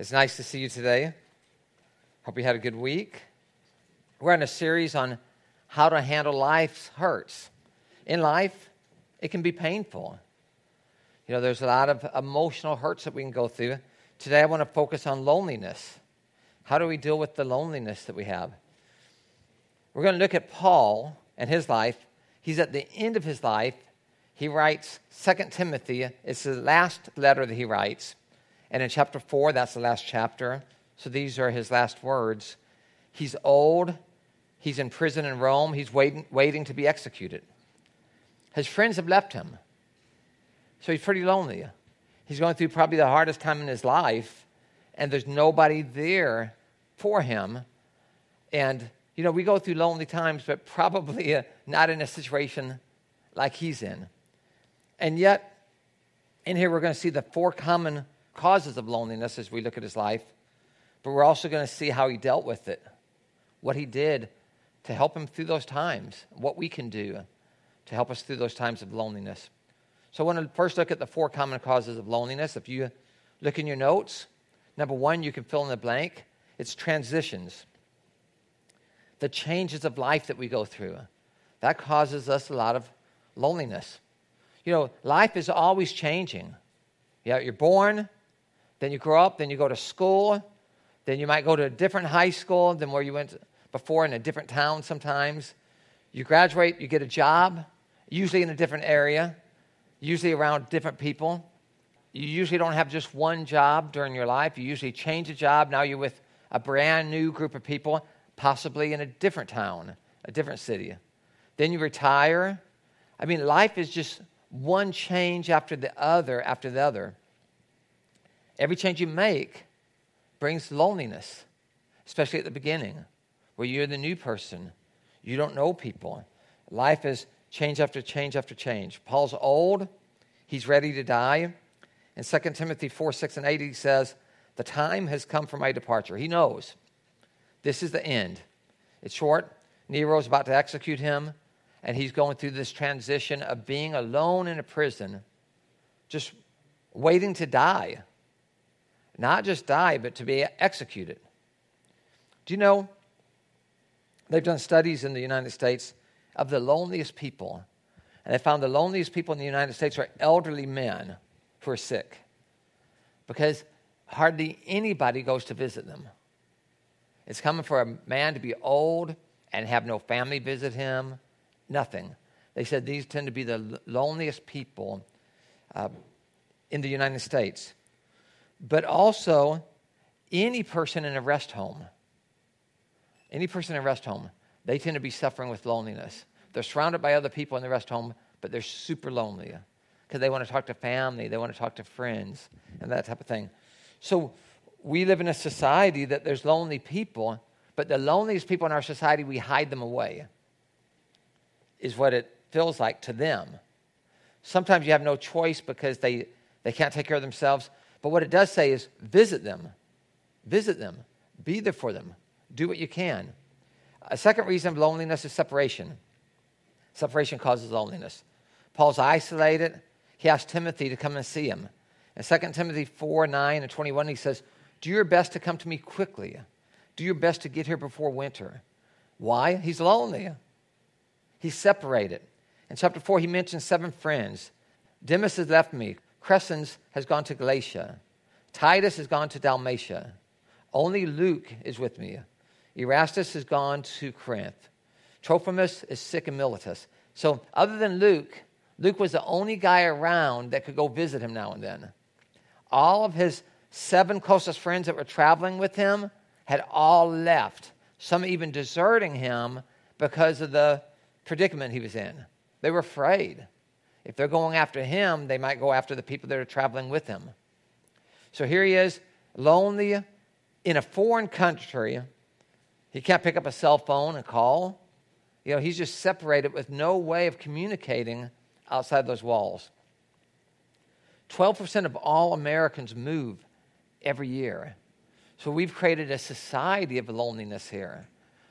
It's nice to see you today. Hope you had a good week. We're in a series on how to handle life's hurts. In life, it can be painful. You know, there's a lot of emotional hurts that we can go through. Today, I want to focus on loneliness. How do we deal with the loneliness that we have? We're going to look at Paul and his life. He's at the end of his life. He writes 2 Timothy. It's the last letter that he writes. And in chapter 4, that's the last chapter. So these are his last words. He's old. He's in prison in Rome. He's waiting, waiting to be executed. His friends have left him. So he's pretty lonely. He's going through probably the hardest time in his life, and there's nobody there for him. And, you know, we go through lonely times, but probably uh, not in a situation like he's in. And yet, in here, we're going to see the four common causes of loneliness as we look at his life, but we're also going to see how he dealt with it, what he did to help him through those times, what we can do to help us through those times of loneliness. So I want to first look at the four common causes of loneliness. If you look in your notes, number one, you can fill in the blank. It's transitions, the changes of life that we go through. That causes us a lot of loneliness. You know, life is always changing. Yeah, you're born, then you grow up, then you go to school, then you might go to a different high school than where you went before in a different town sometimes. You graduate, you get a job, usually in a different area, usually around different people. You usually don't have just one job during your life. You usually change a job. Now you're with a brand new group of people, possibly in a different town, a different city. Then you retire. I mean, life is just one change after the other after the other. Every change you make brings loneliness, especially at the beginning, where you're the new person. You don't know people. Life is change after change after change. Paul's old, he's ready to die. In 2 Timothy 4 6 and 8, he says, The time has come for my departure. He knows this is the end. It's short. Nero's about to execute him, and he's going through this transition of being alone in a prison, just waiting to die. Not just die, but to be executed. Do you know? They've done studies in the United States of the loneliest people. And they found the loneliest people in the United States are elderly men who are sick because hardly anybody goes to visit them. It's common for a man to be old and have no family visit him, nothing. They said these tend to be the loneliest people uh, in the United States but also any person in a rest home. Any person in a rest home, they tend to be suffering with loneliness. They're surrounded by other people in the rest home, but they're super lonely because they want to talk to family, they want to talk to friends, and that type of thing. So we live in a society that there's lonely people, but the loneliest people in our society, we hide them away, is what it feels like to them. Sometimes you have no choice because they, they can't take care of themselves. But what it does say is visit them. Visit them. Be there for them. Do what you can. A second reason of loneliness is separation. Separation causes loneliness. Paul's isolated. He asked Timothy to come and see him. In 2 Timothy 4 9 and 21, he says, Do your best to come to me quickly. Do your best to get here before winter. Why? He's lonely. He's separated. In chapter 4, he mentions seven friends. Demas has left me. Crescens has gone to Galatia. Titus has gone to Dalmatia. Only Luke is with me. Erastus has gone to Corinth. Trophimus is sick in Miletus. So, other than Luke, Luke was the only guy around that could go visit him now and then. All of his seven closest friends that were traveling with him had all left, some even deserting him because of the predicament he was in. They were afraid. If they're going after him, they might go after the people that are traveling with him. So here he is, lonely in a foreign country. He can't pick up a cell phone and call. You know, he's just separated with no way of communicating outside those walls. 12% of all Americans move every year. So we've created a society of loneliness here.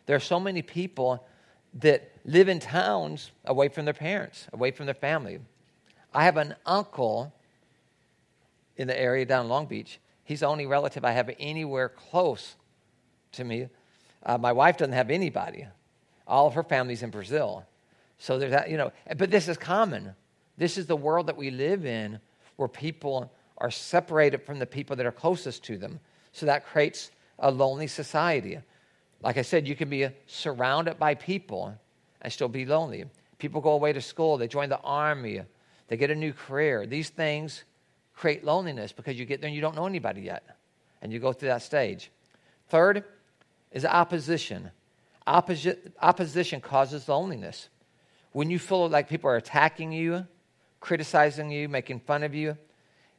There are so many people that live in towns away from their parents, away from their family. I have an uncle in the area down Long Beach. He's the only relative I have anywhere close to me. Uh, my wife doesn't have anybody. All of her family's in Brazil. So there's that, you know, but this is common. This is the world that we live in where people are separated from the people that are closest to them. So that creates a lonely society. Like I said, you can be surrounded by people and still be lonely. People go away to school, they join the army, they get a new career. These things create loneliness because you get there and you don't know anybody yet. And you go through that stage. Third is opposition. Opposi- opposition causes loneliness. When you feel like people are attacking you, criticizing you, making fun of you,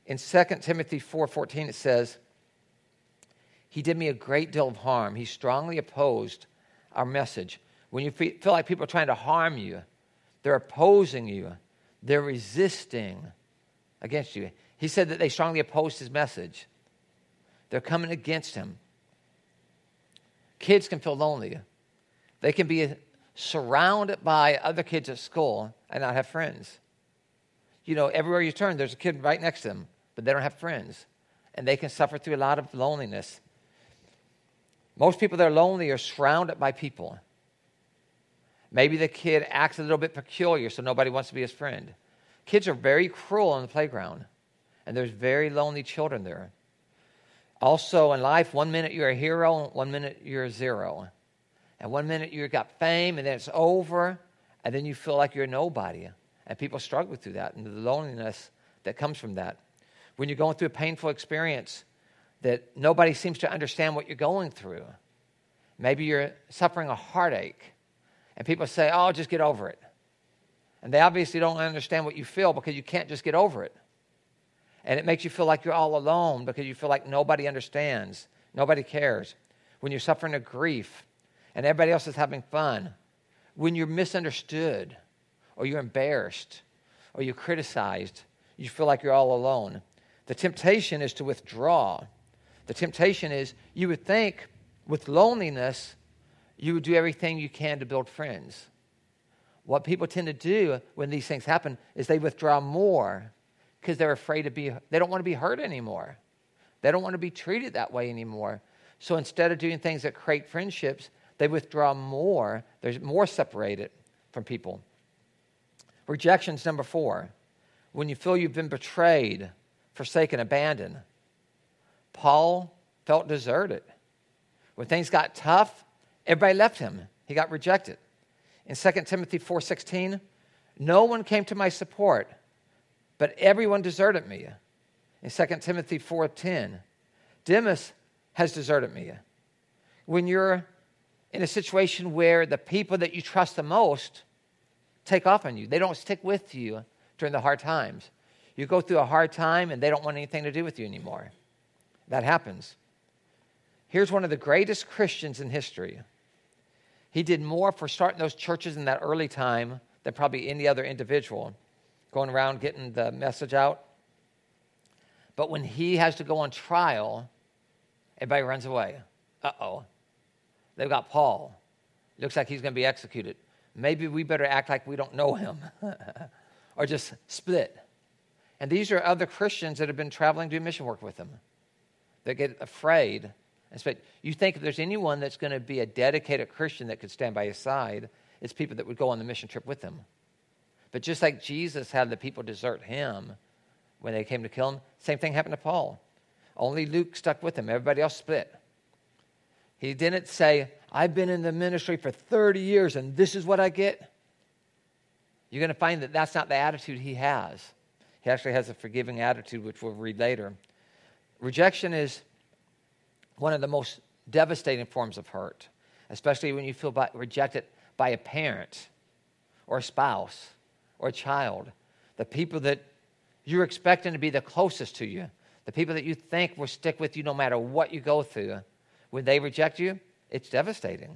in 2 Timothy 4:14 it says, "He did me a great deal of harm. He strongly opposed our message." When you feel like people are trying to harm you, they're opposing you, they're resisting against you. He said that they strongly opposed his message. They're coming against him. Kids can feel lonely. They can be surrounded by other kids at school and not have friends. You know, everywhere you turn, there's a kid right next to them, but they don't have friends. And they can suffer through a lot of loneliness. Most people that are lonely are surrounded by people. Maybe the kid acts a little bit peculiar, so nobody wants to be his friend. Kids are very cruel on the playground, and there's very lonely children there. Also, in life, one minute you're a hero, one minute you're a zero. And one minute you've got fame, and then it's over, and then you feel like you're nobody. And people struggle through that and the loneliness that comes from that. When you're going through a painful experience that nobody seems to understand what you're going through, maybe you're suffering a heartache, and people say, Oh, just get over it. And they obviously don't understand what you feel because you can't just get over it. And it makes you feel like you're all alone because you feel like nobody understands, nobody cares. When you're suffering a grief and everybody else is having fun, when you're misunderstood or you're embarrassed or you're criticized, you feel like you're all alone. The temptation is to withdraw. The temptation is you would think with loneliness, you would do everything you can to build friends. What people tend to do when these things happen is they withdraw more because they're afraid to be, they don't want to be hurt anymore. They don't want to be treated that way anymore. So instead of doing things that create friendships, they withdraw more. They're more separated from people. Rejection's number four. When you feel you've been betrayed, forsaken, abandoned. Paul felt deserted. When things got tough, everybody left him. He got rejected. In 2 Timothy 4:16, no one came to my support but everyone deserted me. In 2 Timothy 4:10, Demas has deserted me. When you're in a situation where the people that you trust the most take off on you, they don't stick with you during the hard times. You go through a hard time and they don't want anything to do with you anymore. That happens. Here's one of the greatest Christians in history. He did more for starting those churches in that early time than probably any other individual going around getting the message out. But when he has to go on trial, everybody runs away. Uh oh. They've got Paul. Looks like he's going to be executed. Maybe we better act like we don't know him or just split. And these are other Christians that have been traveling doing mission work with him. They get afraid. You think if there's anyone that's going to be a dedicated Christian that could stand by his side, it's people that would go on the mission trip with him. But just like Jesus had the people desert him when they came to kill him, same thing happened to Paul. Only Luke stuck with him, everybody else split. He didn't say, I've been in the ministry for 30 years and this is what I get. You're going to find that that's not the attitude he has. He actually has a forgiving attitude, which we'll read later. Rejection is one of the most devastating forms of hurt, especially when you feel by, rejected by a parent or a spouse or a child, the people that you're expecting to be the closest to you, the people that you think will stick with you no matter what you go through, when they reject you, it's devastating.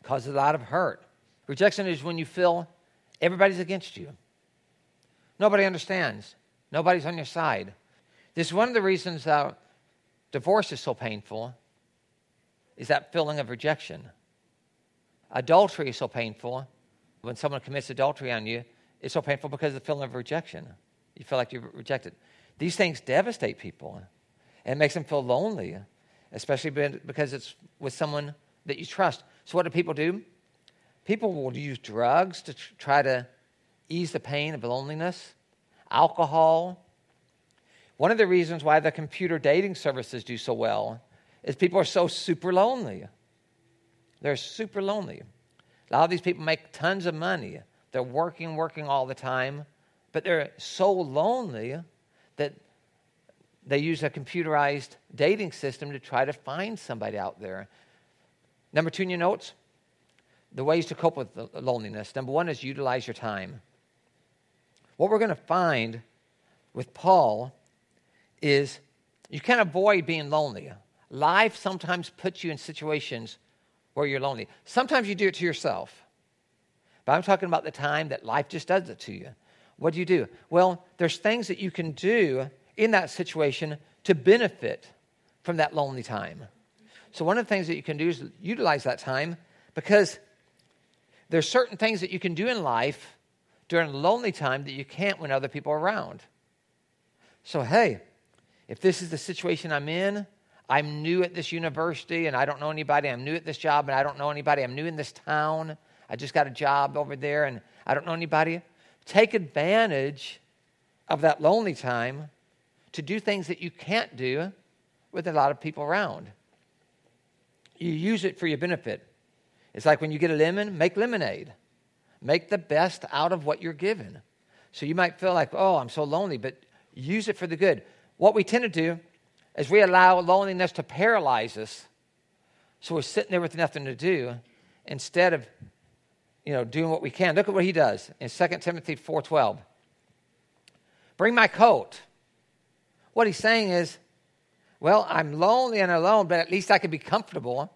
It causes a lot of hurt. Rejection is when you feel everybody's against you. Nobody understands. Nobody's on your side. This is one of the reasons that divorce is so painful, is that feeling of rejection. Adultery is so painful when someone commits adultery on you, it's so painful because of the feeling of rejection. You feel like you're rejected. These things devastate people. And it makes them feel lonely, especially because it's with someone that you trust. So, what do people do? People will use drugs to try to ease the pain of loneliness, alcohol. One of the reasons why the computer dating services do so well is people are so super lonely. They're super lonely. A lot of these people make tons of money. They're working, working all the time, but they're so lonely that they use a computerized dating system to try to find somebody out there. Number two in your notes the ways to cope with loneliness. Number one is utilize your time. What we're going to find with Paul is you can't avoid being lonely. Life sometimes puts you in situations where you're lonely. Sometimes you do it to yourself. But I'm talking about the time that life just does it to you. What do you do? Well, there's things that you can do in that situation to benefit from that lonely time. So, one of the things that you can do is utilize that time because there's certain things that you can do in life during lonely time that you can't when other people are around. So, hey, if this is the situation I'm in, I'm new at this university and I don't know anybody. I'm new at this job and I don't know anybody. I'm new in this town. I just got a job over there and I don't know anybody. Take advantage of that lonely time to do things that you can't do with a lot of people around. You use it for your benefit. It's like when you get a lemon, make lemonade. Make the best out of what you're given. So you might feel like, oh, I'm so lonely, but use it for the good. What we tend to do is we allow loneliness to paralyze us. So we're sitting there with nothing to do instead of you know, doing what we can. Look at what he does in 2 Timothy 4:12. Bring my coat. What he's saying is, well, I'm lonely and alone, but at least I can be comfortable.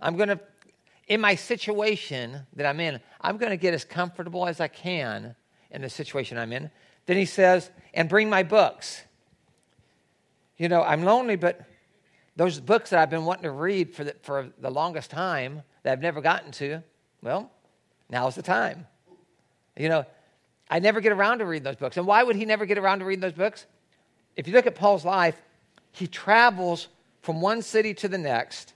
I'm going to in my situation that I'm in, I'm going to get as comfortable as I can in the situation I'm in. Then he says, and bring my books. You know, I'm lonely, but those books that I've been wanting to read for the, for the longest time that I've never gotten to, well, now's the time. You know, I never get around to reading those books. And why would he never get around to reading those books? If you look at Paul's life, he travels from one city to the next.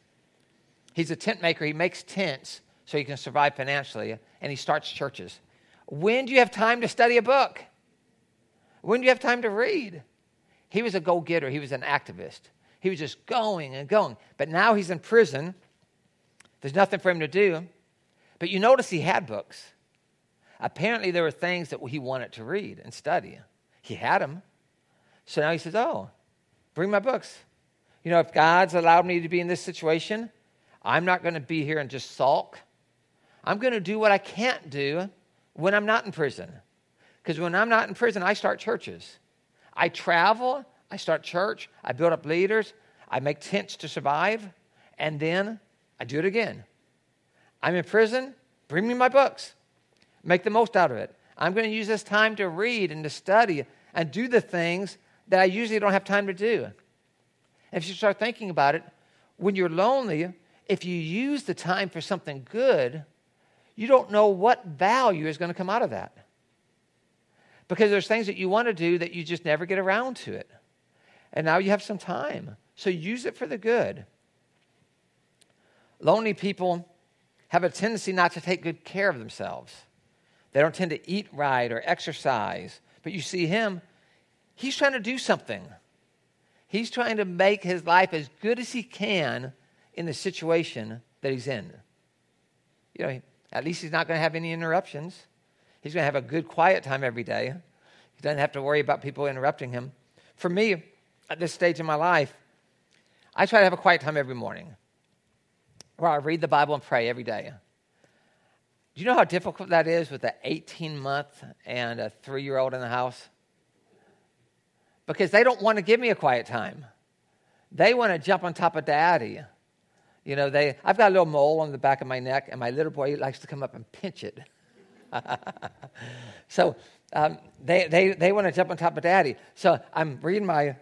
He's a tent maker. He makes tents so he can survive financially, and he starts churches. When do you have time to study a book? When do you have time to read? He was a go getter, he was an activist. He was just going and going. But now he's in prison. There's nothing for him to do. But you notice he had books. Apparently, there were things that he wanted to read and study. He had them. So now he says, Oh, bring my books. You know, if God's allowed me to be in this situation, I'm not going to be here and just sulk. I'm going to do what I can't do when I'm not in prison. Because when I'm not in prison, I start churches. I travel, I start church, I build up leaders, I make tents to survive, and then I do it again. I'm in prison, bring me my books. Make the most out of it. I'm going to use this time to read and to study and do the things that I usually don't have time to do. And if you start thinking about it, when you're lonely, if you use the time for something good, you don't know what value is going to come out of that. Because there's things that you want to do that you just never get around to it. And now you have some time. So use it for the good. Lonely people have a tendency not to take good care of themselves. They don't tend to eat right or exercise. But you see him, he's trying to do something. He's trying to make his life as good as he can in the situation that he's in. You know, at least he's not going to have any interruptions. He's going to have a good quiet time every day. He doesn't have to worry about people interrupting him. For me, at this stage in my life, I try to have a quiet time every morning where I read the Bible and pray every day. Do you know how difficult that is with an 18 month and a three year old in the house? Because they don't want to give me a quiet time. They want to jump on top of daddy. You know, they, I've got a little mole on the back of my neck, and my little boy likes to come up and pinch it. so um, they, they, they want to jump on top of daddy. So I'm reading my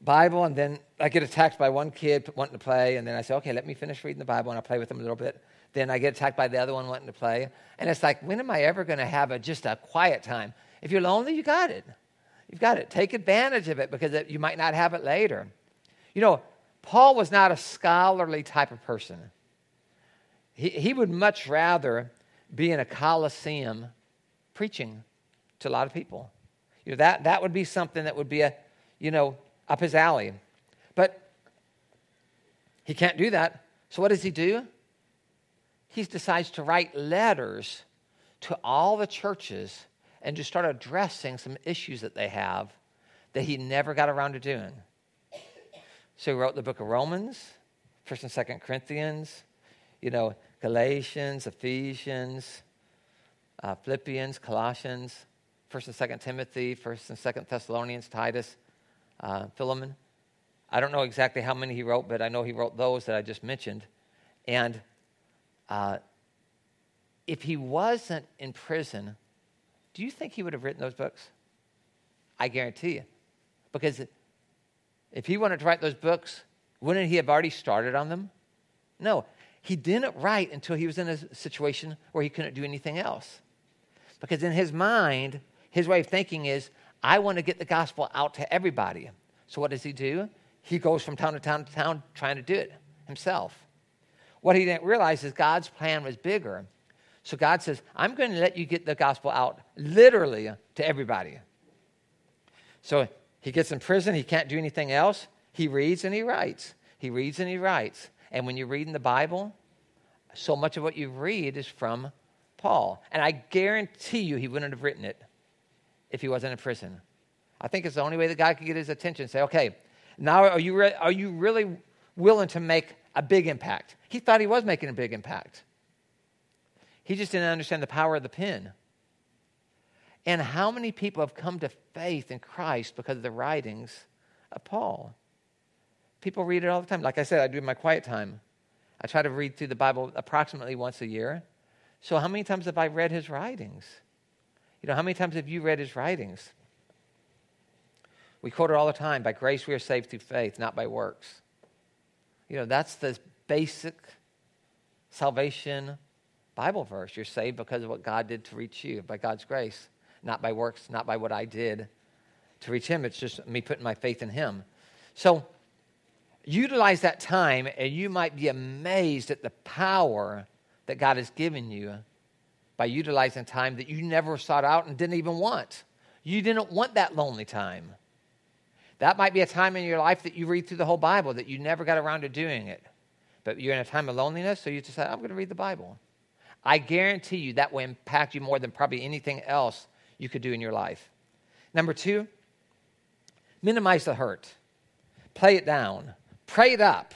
Bible, and then I get attacked by one kid wanting to play, and then I say, okay, let me finish reading the Bible, and I'll play with them a little bit. Then I get attacked by the other one wanting to play. And it's like, when am I ever going to have a, just a quiet time? If you're lonely, you got it. You've got it. Take advantage of it because it, you might not have it later. You know, Paul was not a scholarly type of person. He, he would much rather be in a coliseum preaching to a lot of people. You know, that, that would be something that would be a, you know, up his alley. But he can't do that. So what does he do? He decides to write letters to all the churches and just start addressing some issues that they have that he never got around to doing. So he wrote the book of Romans, 1st and 2nd Corinthians, you know, Galatians, Ephesians, uh, Philippians, Colossians, 1st and 2nd Timothy, 1st and 2nd Thessalonians, Titus, uh, Philemon. I don't know exactly how many he wrote, but I know he wrote those that I just mentioned. And uh, if he wasn't in prison, do you think he would have written those books? I guarantee you. Because if he wanted to write those books, wouldn't he have already started on them? No. He didn't write until he was in a situation where he couldn't do anything else. Because in his mind, his way of thinking is, I want to get the gospel out to everybody. So what does he do? He goes from town to town to town trying to do it himself. What he didn't realize is God's plan was bigger. So God says, I'm going to let you get the gospel out literally to everybody. So he gets in prison, he can't do anything else. He reads and he writes. He reads and he writes. And when you're reading the Bible, so much of what you read is from Paul. And I guarantee you he wouldn't have written it if he wasn't in prison. I think it's the only way that God could get his attention. Say, okay, now are you, re- are you really willing to make a big impact? He thought he was making a big impact. He just didn't understand the power of the pen. And how many people have come to faith in Christ because of the writings of Paul? People read it all the time. Like I said, I do in my quiet time. I try to read through the Bible approximately once a year. So, how many times have I read his writings? You know, how many times have you read his writings? We quote it all the time by grace we are saved through faith, not by works. You know, that's the basic salvation Bible verse. You're saved because of what God did to reach you, by God's grace, not by works, not by what I did to reach Him. It's just me putting my faith in Him. So, utilize that time, and you might be amazed at the power that God has given you by utilizing time that you never sought out and didn't even want. You didn't want that lonely time. That might be a time in your life that you read through the whole Bible that you never got around to doing it. But you're in a time of loneliness, so you say, I'm going to read the Bible. I guarantee you that will impact you more than probably anything else you could do in your life. Number two, minimize the hurt. Play it down. Pray it up,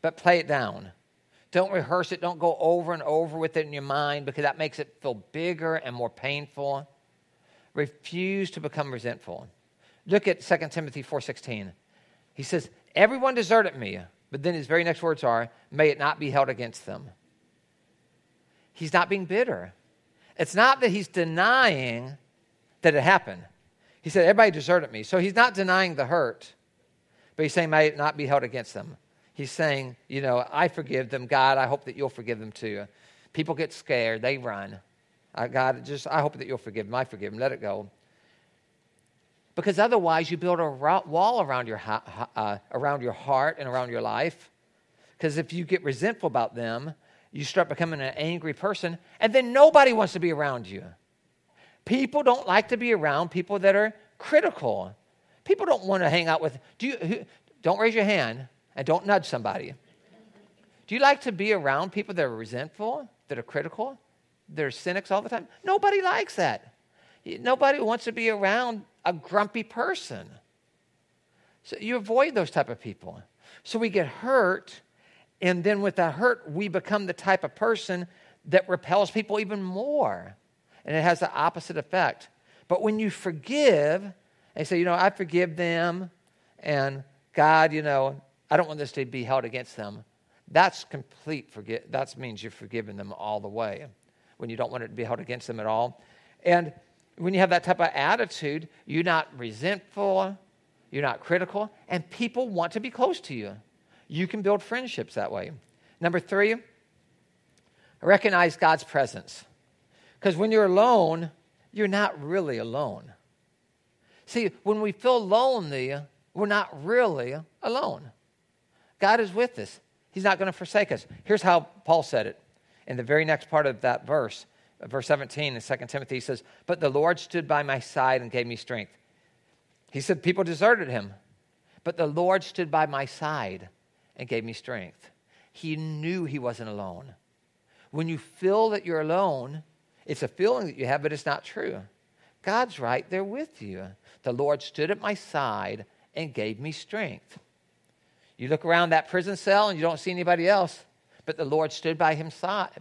but play it down. Don't rehearse it. Don't go over and over with it in your mind because that makes it feel bigger and more painful. Refuse to become resentful. Look at 2 Timothy 4:16. He says, "Everyone deserted me," but then his very next words are, "May it not be held against them." he's not being bitter. It's not that he's denying that it happened. He said, Everybody deserted me. So he's not denying the hurt, but he's saying, May it not be held against them. He's saying, You know, I forgive them. God, I hope that you'll forgive them too. People get scared, they run. I, God, just, I hope that you'll forgive them. I forgive them. Let it go. Because otherwise, you build a wall around your, uh, around your heart and around your life. Because if you get resentful about them, you start becoming an angry person, and then nobody wants to be around you. People don't like to be around people that are critical. People don't want to hang out with. Do you? Who, don't raise your hand and don't nudge somebody. Do you like to be around people that are resentful, that are critical, that are cynics all the time? Nobody likes that. Nobody wants to be around a grumpy person. So you avoid those type of people. So we get hurt and then with that hurt, we become the type of person that repels people even more. And it has the opposite effect. But when you forgive and say, you know, I forgive them, and God, you know, I don't want this to be held against them, that's complete forget. That means you're forgiving them all the way when you don't want it to be held against them at all. And when you have that type of attitude, you're not resentful, you're not critical, and people want to be close to you. You can build friendships that way. Number three, recognize God's presence. Because when you're alone, you're not really alone. See, when we feel lonely, we're not really alone. God is with us. He's not going to forsake us. Here's how Paul said it in the very next part of that verse, verse 17 in 2 Timothy. He says, But the Lord stood by my side and gave me strength. He said, People deserted him, but the Lord stood by my side and gave me strength. He knew he wasn't alone. When you feel that you're alone, it's a feeling that you have, but it's not true. God's right there with you. The Lord stood at my side and gave me strength. You look around that prison cell and you don't see anybody else, but the Lord stood by, him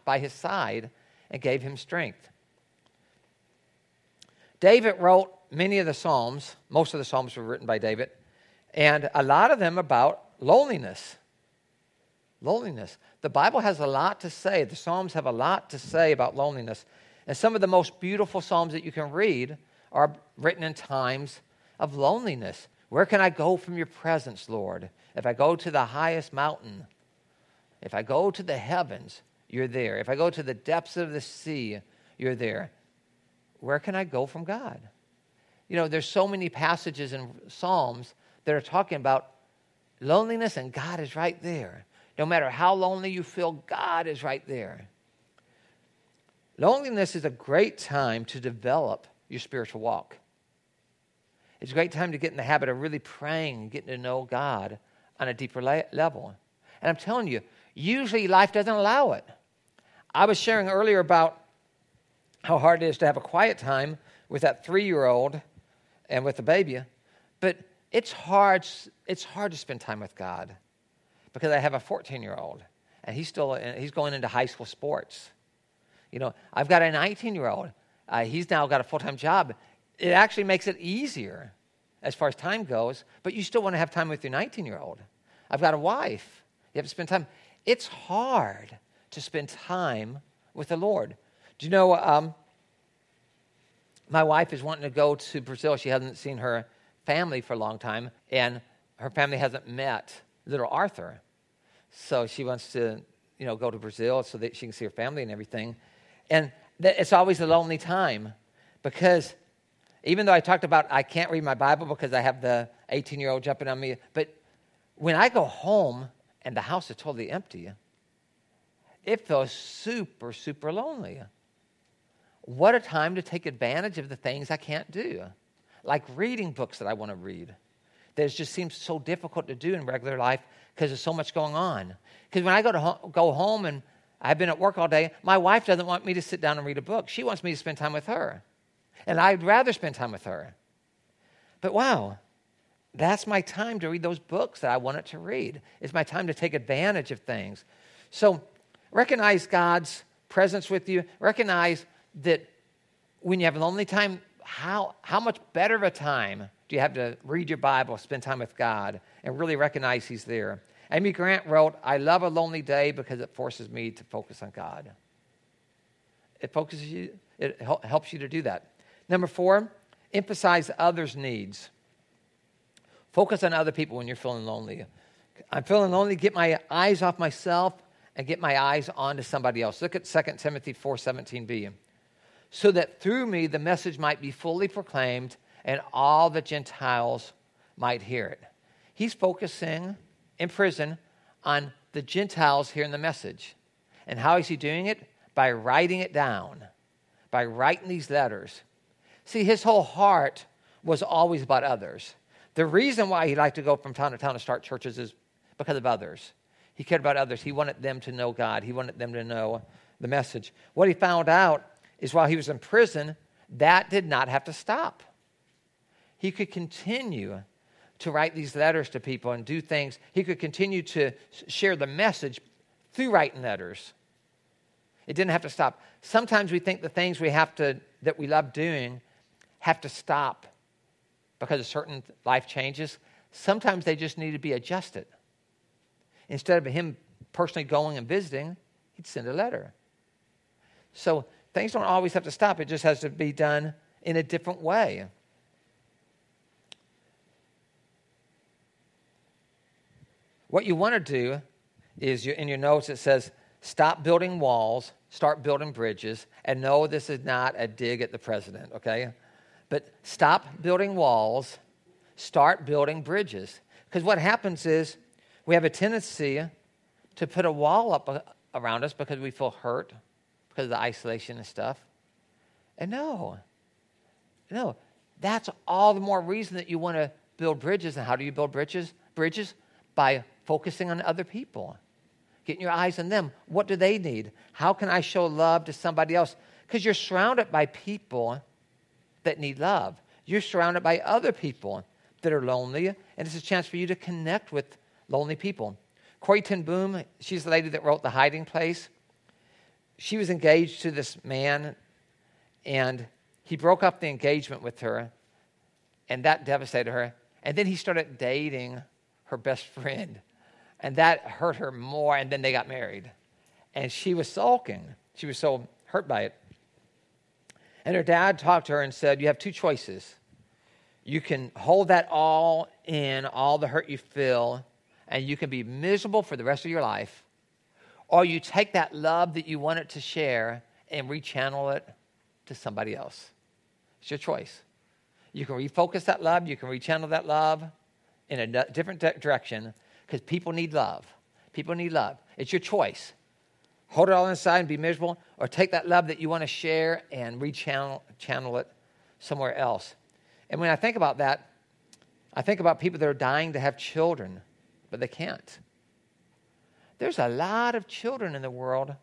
by his side and gave him strength. David wrote many of the Psalms, most of the Psalms were written by David, and a lot of them about loneliness. Loneliness. The Bible has a lot to say. The Psalms have a lot to say about loneliness. And some of the most beautiful Psalms that you can read are written in times of loneliness. Where can I go from your presence, Lord? If I go to the highest mountain, if I go to the heavens, you're there. If I go to the depths of the sea, you're there. Where can I go from God? You know, there's so many passages in Psalms that are talking about loneliness, and God is right there. No matter how lonely you feel, God is right there. Loneliness is a great time to develop your spiritual walk. It's a great time to get in the habit of really praying, getting to know God on a deeper la- level. And I'm telling you, usually life doesn't allow it. I was sharing earlier about how hard it is to have a quiet time with that three year old and with the baby, but it's hard, it's hard to spend time with God because I have a 14 year old and he's still he's going into high school sports. You know, I've got a 19 year old. Uh, he's now got a full time job. It actually makes it easier as far as time goes, but you still want to have time with your 19 year old. I've got a wife. You have to spend time. It's hard to spend time with the Lord. Do you know, um, my wife is wanting to go to Brazil. She hasn't seen her family for a long time, and her family hasn't met little Arthur. So she wants to, you know, go to Brazil so that she can see her family and everything. And it's always a lonely time because even though I talked about I can't read my Bible because I have the 18 year old jumping on me, but when I go home and the house is totally empty, it feels super, super lonely. What a time to take advantage of the things I can't do, like reading books that I want to read. That just seems so difficult to do in regular life because there's so much going on. Because when I go to ho- go home and I've been at work all day, my wife doesn't want me to sit down and read a book. She wants me to spend time with her. And I'd rather spend time with her. But wow, that's my time to read those books that I wanted to read. It's my time to take advantage of things. So recognize God's presence with you. Recognize that when you have lonely time, how, how much better of a time do you have to read your Bible, spend time with God, and really recognize He's there? Amy Grant wrote, I love a lonely day because it forces me to focus on God. It focuses you, it helps you to do that. Number four, emphasize others' needs. Focus on other people when you're feeling lonely. I'm feeling lonely, get my eyes off myself and get my eyes onto somebody else. Look at 2 Timothy 4:17b. So that through me the message might be fully proclaimed and all the Gentiles might hear it. He's focusing in prison on the Gentiles hearing the message. And how is he doing it? By writing it down, by writing these letters. See, his whole heart was always about others. The reason why he liked to go from town to town to start churches is because of others. He cared about others. He wanted them to know God, he wanted them to know the message. What he found out is while he was in prison, that did not have to stop. He could continue to write these letters to people and do things. He could continue to share the message through writing letters. It didn't have to stop. Sometimes we think the things we have to that we love doing have to stop because of certain life changes. Sometimes they just need to be adjusted. Instead of him personally going and visiting, he'd send a letter. So things don't always have to stop, it just has to be done in a different way. What you want to do is you, in your notes it says, stop building walls, start building bridges, and no, this is not a dig at the president, okay? But stop building walls, start building bridges. Because what happens is we have a tendency to put a wall up uh, around us because we feel hurt because of the isolation and stuff. And no, no, that's all the more reason that you want to build bridges. And how do you build bridges? Bridges by focusing on other people, getting your eyes on them. What do they need? How can I show love to somebody else? Because you're surrounded by people that need love. You're surrounded by other people that are lonely, and it's a chance for you to connect with lonely people. Corrie ten Boom, she's the lady that wrote The Hiding Place. She was engaged to this man, and he broke up the engagement with her, and that devastated her. And then he started dating her best friend, and that hurt her more. And then they got married, and she was sulking. She was so hurt by it. And her dad talked to her and said, You have two choices. You can hold that all in, all the hurt you feel, and you can be miserable for the rest of your life. Or you take that love that you wanted to share and rechannel it to somebody else. It's your choice. You can refocus that love, you can rechannel that love in a different direction because people need love. People need love. It's your choice hold it all inside and be miserable, or take that love that you want to share and rechannel channel it somewhere else. And when I think about that, I think about people that are dying to have children, but they can't. There's a lot of children in the world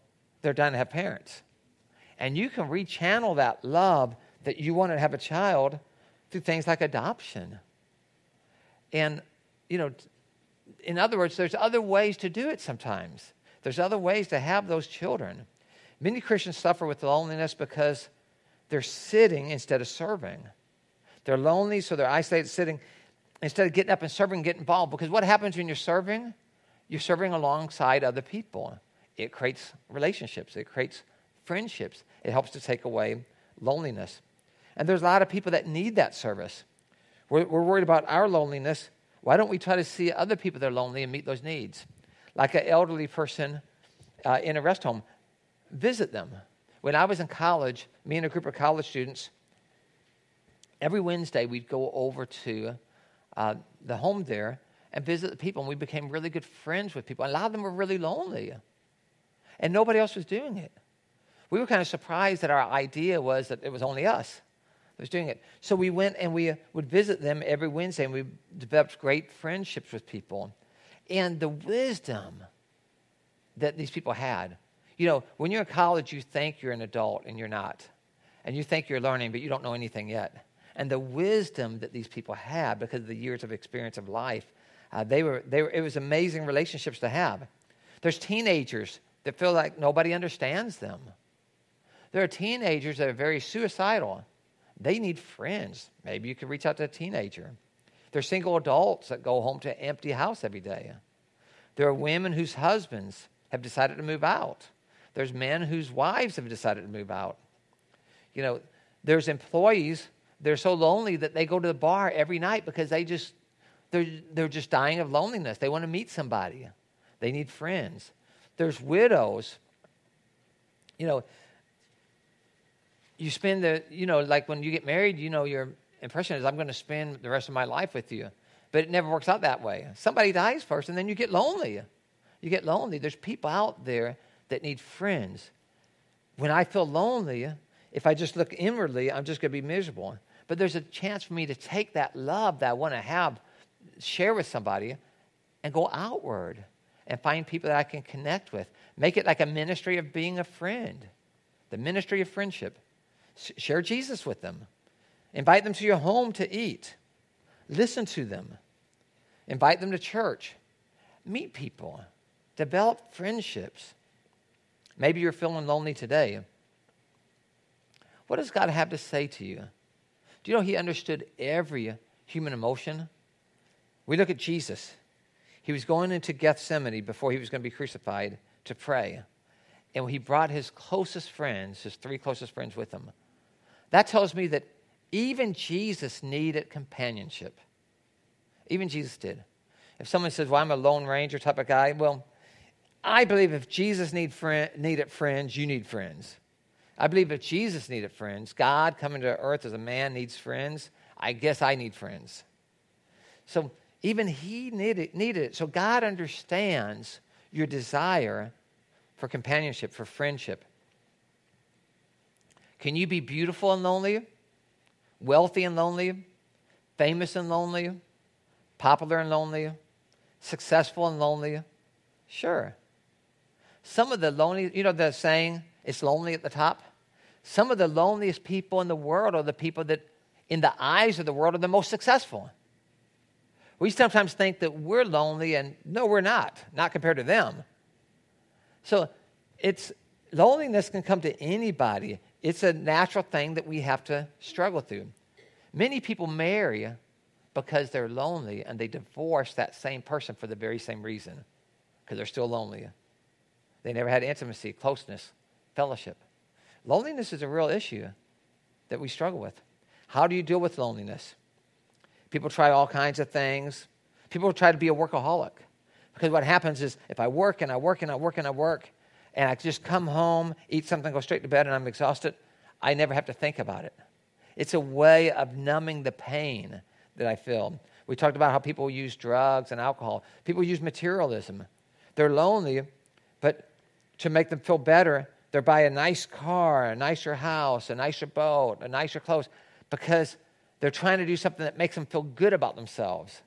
that are dying to have parents. And you can rechannel that love that you want to have a child through things like adoption. And, you know, in other words, there's other ways to do it sometimes. There's other ways to have those children. Many Christians suffer with loneliness because they're sitting instead of serving. They're lonely, so they're isolated, sitting instead of getting up and serving, get involved. Because what happens when you're serving? You're serving alongside other people. It creates relationships, it creates friendships, it helps to take away loneliness. And there's a lot of people that need that service. We're, we're worried about our loneliness. Why don't we try to see other people that are lonely and meet those needs? like an elderly person uh, in a rest home, visit them. When I was in college, me and a group of college students, every Wednesday we'd go over to uh, the home there and visit the people, and we became really good friends with people. A lot of them were really lonely, and nobody else was doing it. We were kind of surprised that our idea was that it was only us was doing it. So we went and we would visit them every Wednesday, and we developed great friendships with people and the wisdom that these people had. You know, when you're in college, you think you're an adult and you're not. And you think you're learning, but you don't know anything yet. And the wisdom that these people had because of the years of experience of life, uh, they were, they were, it was amazing relationships to have. There's teenagers that feel like nobody understands them. There are teenagers that are very suicidal. They need friends. Maybe you could reach out to a teenager. There's single adults that go home to an empty house every day. There are women whose husbands have decided to move out. There's men whose wives have decided to move out. You know, there's employees, they're so lonely that they go to the bar every night because they just they're, they're just dying of loneliness. They want to meet somebody. They need friends. There's widows. You know, you spend the, you know, like when you get married, you know, you're impression is I'm going to spend the rest of my life with you. But it never works out that way. Somebody dies first, and then you get lonely. You get lonely. There's people out there that need friends. When I feel lonely, if I just look inwardly, I'm just going to be miserable. But there's a chance for me to take that love that I want to have, share with somebody, and go outward and find people that I can connect with. Make it like a ministry of being a friend, the ministry of friendship. Share Jesus with them. Invite them to your home to eat. Listen to them. Invite them to church. Meet people. Develop friendships. Maybe you're feeling lonely today. What does God have to say to you? Do you know He understood every human emotion? We look at Jesus. He was going into Gethsemane before he was going to be crucified to pray. And he brought his closest friends, his three closest friends, with him. That tells me that even Jesus needed companionship. Even Jesus did. If someone says, Well, I'm a Lone Ranger type of guy, well, I believe if Jesus need friend, needed friends, you need friends. I believe if Jesus needed friends, God coming to earth as a man needs friends, I guess I need friends. So even he needed, needed it. So God understands your desire for companionship, for friendship. Can you be beautiful and lonely, wealthy and lonely, famous and lonely, popular and lonely, successful and lonely? Sure. Some of the lonely, you know, the saying, it's lonely at the top. Some of the loneliest people in the world are the people that, in the eyes of the world, are the most successful. We sometimes think that we're lonely, and no, we're not, not compared to them. So it's loneliness can come to anybody. It's a natural thing that we have to struggle through. Many people marry because they're lonely and they divorce that same person for the very same reason because they're still lonely. They never had intimacy, closeness, fellowship. Loneliness is a real issue that we struggle with. How do you deal with loneliness? People try all kinds of things. People try to be a workaholic. Because what happens is if I work and I work and I work and I work, and I just come home, eat something, go straight to bed, and I'm exhausted, I never have to think about it. It's a way of numbing the pain that I feel. We talked about how people use drugs and alcohol. People use materialism. They're lonely, but to make them feel better, they buy a nice car, a nicer house, a nicer boat, a nicer clothes, because they're trying to do something that makes them feel good about themselves.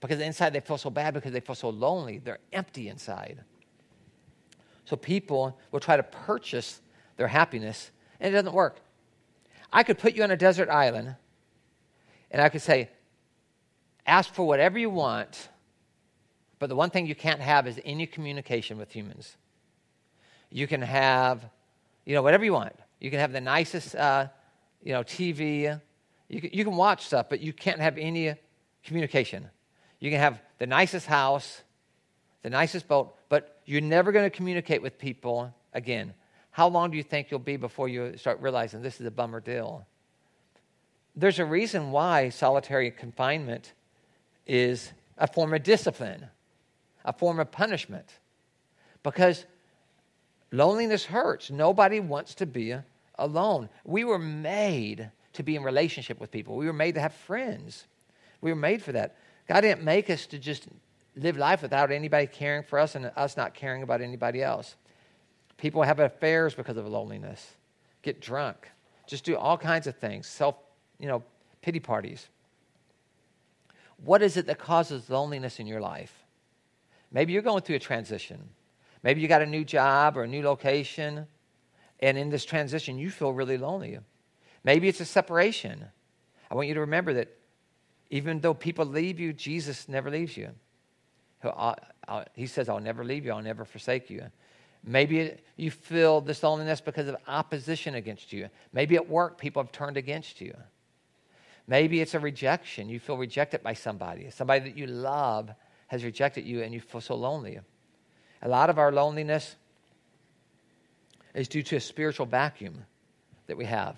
Because inside they feel so bad because they feel so lonely. They're empty inside. So people will try to purchase their happiness, and it doesn't work. I could put you on a desert island, and I could say, ask for whatever you want, but the one thing you can't have is any communication with humans. You can have, you know, whatever you want. You can have the nicest, uh, you know, TV. You can, you can watch stuff, but you can't have any communication. You can have the nicest house, the nicest boat, but you're never going to communicate with people again. How long do you think you'll be before you start realizing this is a bummer deal? There's a reason why solitary confinement is a form of discipline, a form of punishment, because loneliness hurts. Nobody wants to be alone. We were made to be in relationship with people, we were made to have friends. We were made for that. God didn't make us to just live life without anybody caring for us and us not caring about anybody else. People have affairs because of loneliness, get drunk, just do all kinds of things, self, you know, pity parties. What is it that causes loneliness in your life? Maybe you're going through a transition. Maybe you got a new job or a new location, and in this transition, you feel really lonely. Maybe it's a separation. I want you to remember that even though people leave you, Jesus never leaves you. He says, I'll never leave you, I'll never forsake you. Maybe you feel this loneliness because of opposition against you. Maybe at work, people have turned against you. Maybe it's a rejection. You feel rejected by somebody. Somebody that you love has rejected you and you feel so lonely. A lot of our loneliness is due to a spiritual vacuum that we have.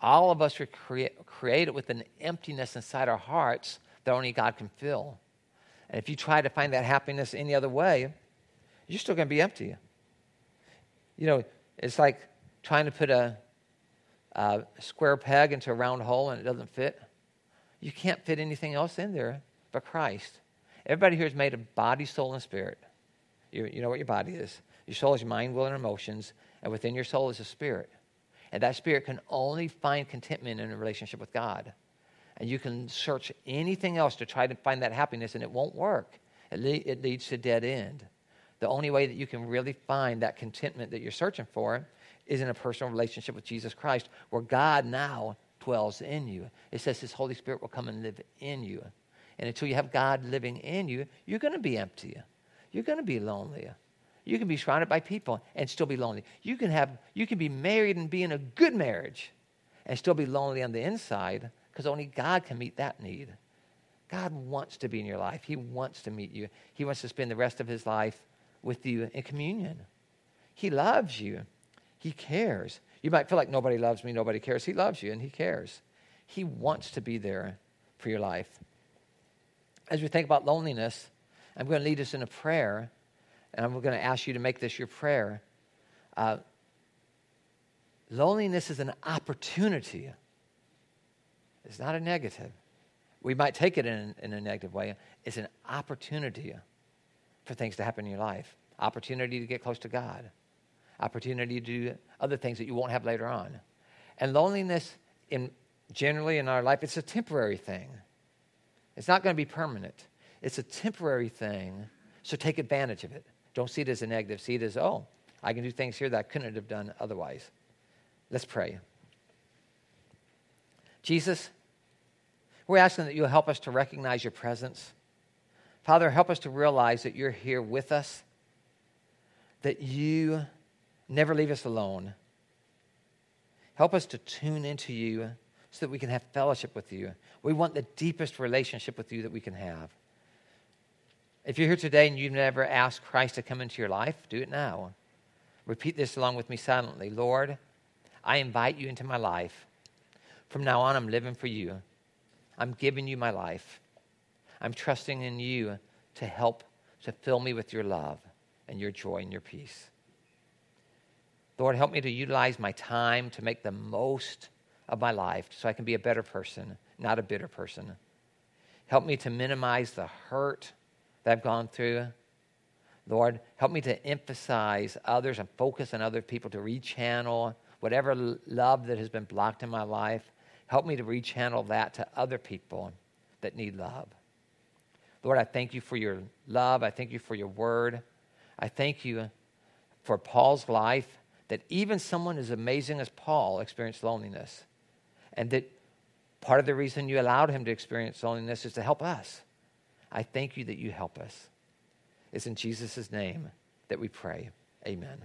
All of us are create, created with an emptiness inside our hearts that only God can fill. And if you try to find that happiness any other way, you're still going to be empty. You know, it's like trying to put a, a square peg into a round hole and it doesn't fit. You can't fit anything else in there but Christ. Everybody here is made of body, soul, and spirit. You, you know what your body is. Your soul is your mind, will, and emotions, and within your soul is a spirit. And that spirit can only find contentment in a relationship with God. And you can search anything else to try to find that happiness, and it won't work. It, le- it leads to dead end. The only way that you can really find that contentment that you're searching for is in a personal relationship with Jesus Christ, where God now dwells in you. It says His Holy Spirit will come and live in you. And until you have God living in you, you're going to be empty you're going to be lonely. You can be surrounded by people and still be lonely. You can have you can be married and be in a good marriage and still be lonely on the inside because only God can meet that need. God wants to be in your life. He wants to meet you. He wants to spend the rest of his life with you in communion. He loves you. He cares. You might feel like nobody loves me, nobody cares. He loves you and he cares. He wants to be there for your life. As we think about loneliness, I'm going to lead us in a prayer, and I'm going to ask you to make this your prayer. Uh, Loneliness is an opportunity, it's not a negative. We might take it in, in a negative way. It's an opportunity for things to happen in your life, opportunity to get close to God, opportunity to do other things that you won't have later on. And loneliness, in, generally in our life, it's a temporary thing. It's not going to be permanent. It's a temporary thing, so take advantage of it. Don't see it as a negative. See it as, oh, I can do things here that I couldn't have done otherwise. Let's pray. Jesus, we're asking that you'll help us to recognize your presence. Father, help us to realize that you're here with us, that you never leave us alone. Help us to tune into you so that we can have fellowship with you. We want the deepest relationship with you that we can have. If you're here today and you've never asked Christ to come into your life, do it now. Repeat this along with me silently Lord, I invite you into my life. From now on, I'm living for you. I'm giving you my life. I'm trusting in you to help to fill me with your love and your joy and your peace. Lord, help me to utilize my time to make the most of my life so I can be a better person, not a bitter person. Help me to minimize the hurt that I've gone through. Lord, help me to emphasize others and focus on other people to rechannel whatever love that has been blocked in my life. Help me to rechannel that to other people that need love. Lord, I thank you for your love. I thank you for your word. I thank you for Paul's life, that even someone as amazing as Paul experienced loneliness. And that part of the reason you allowed him to experience loneliness is to help us. I thank you that you help us. It's in Jesus' name that we pray. Amen.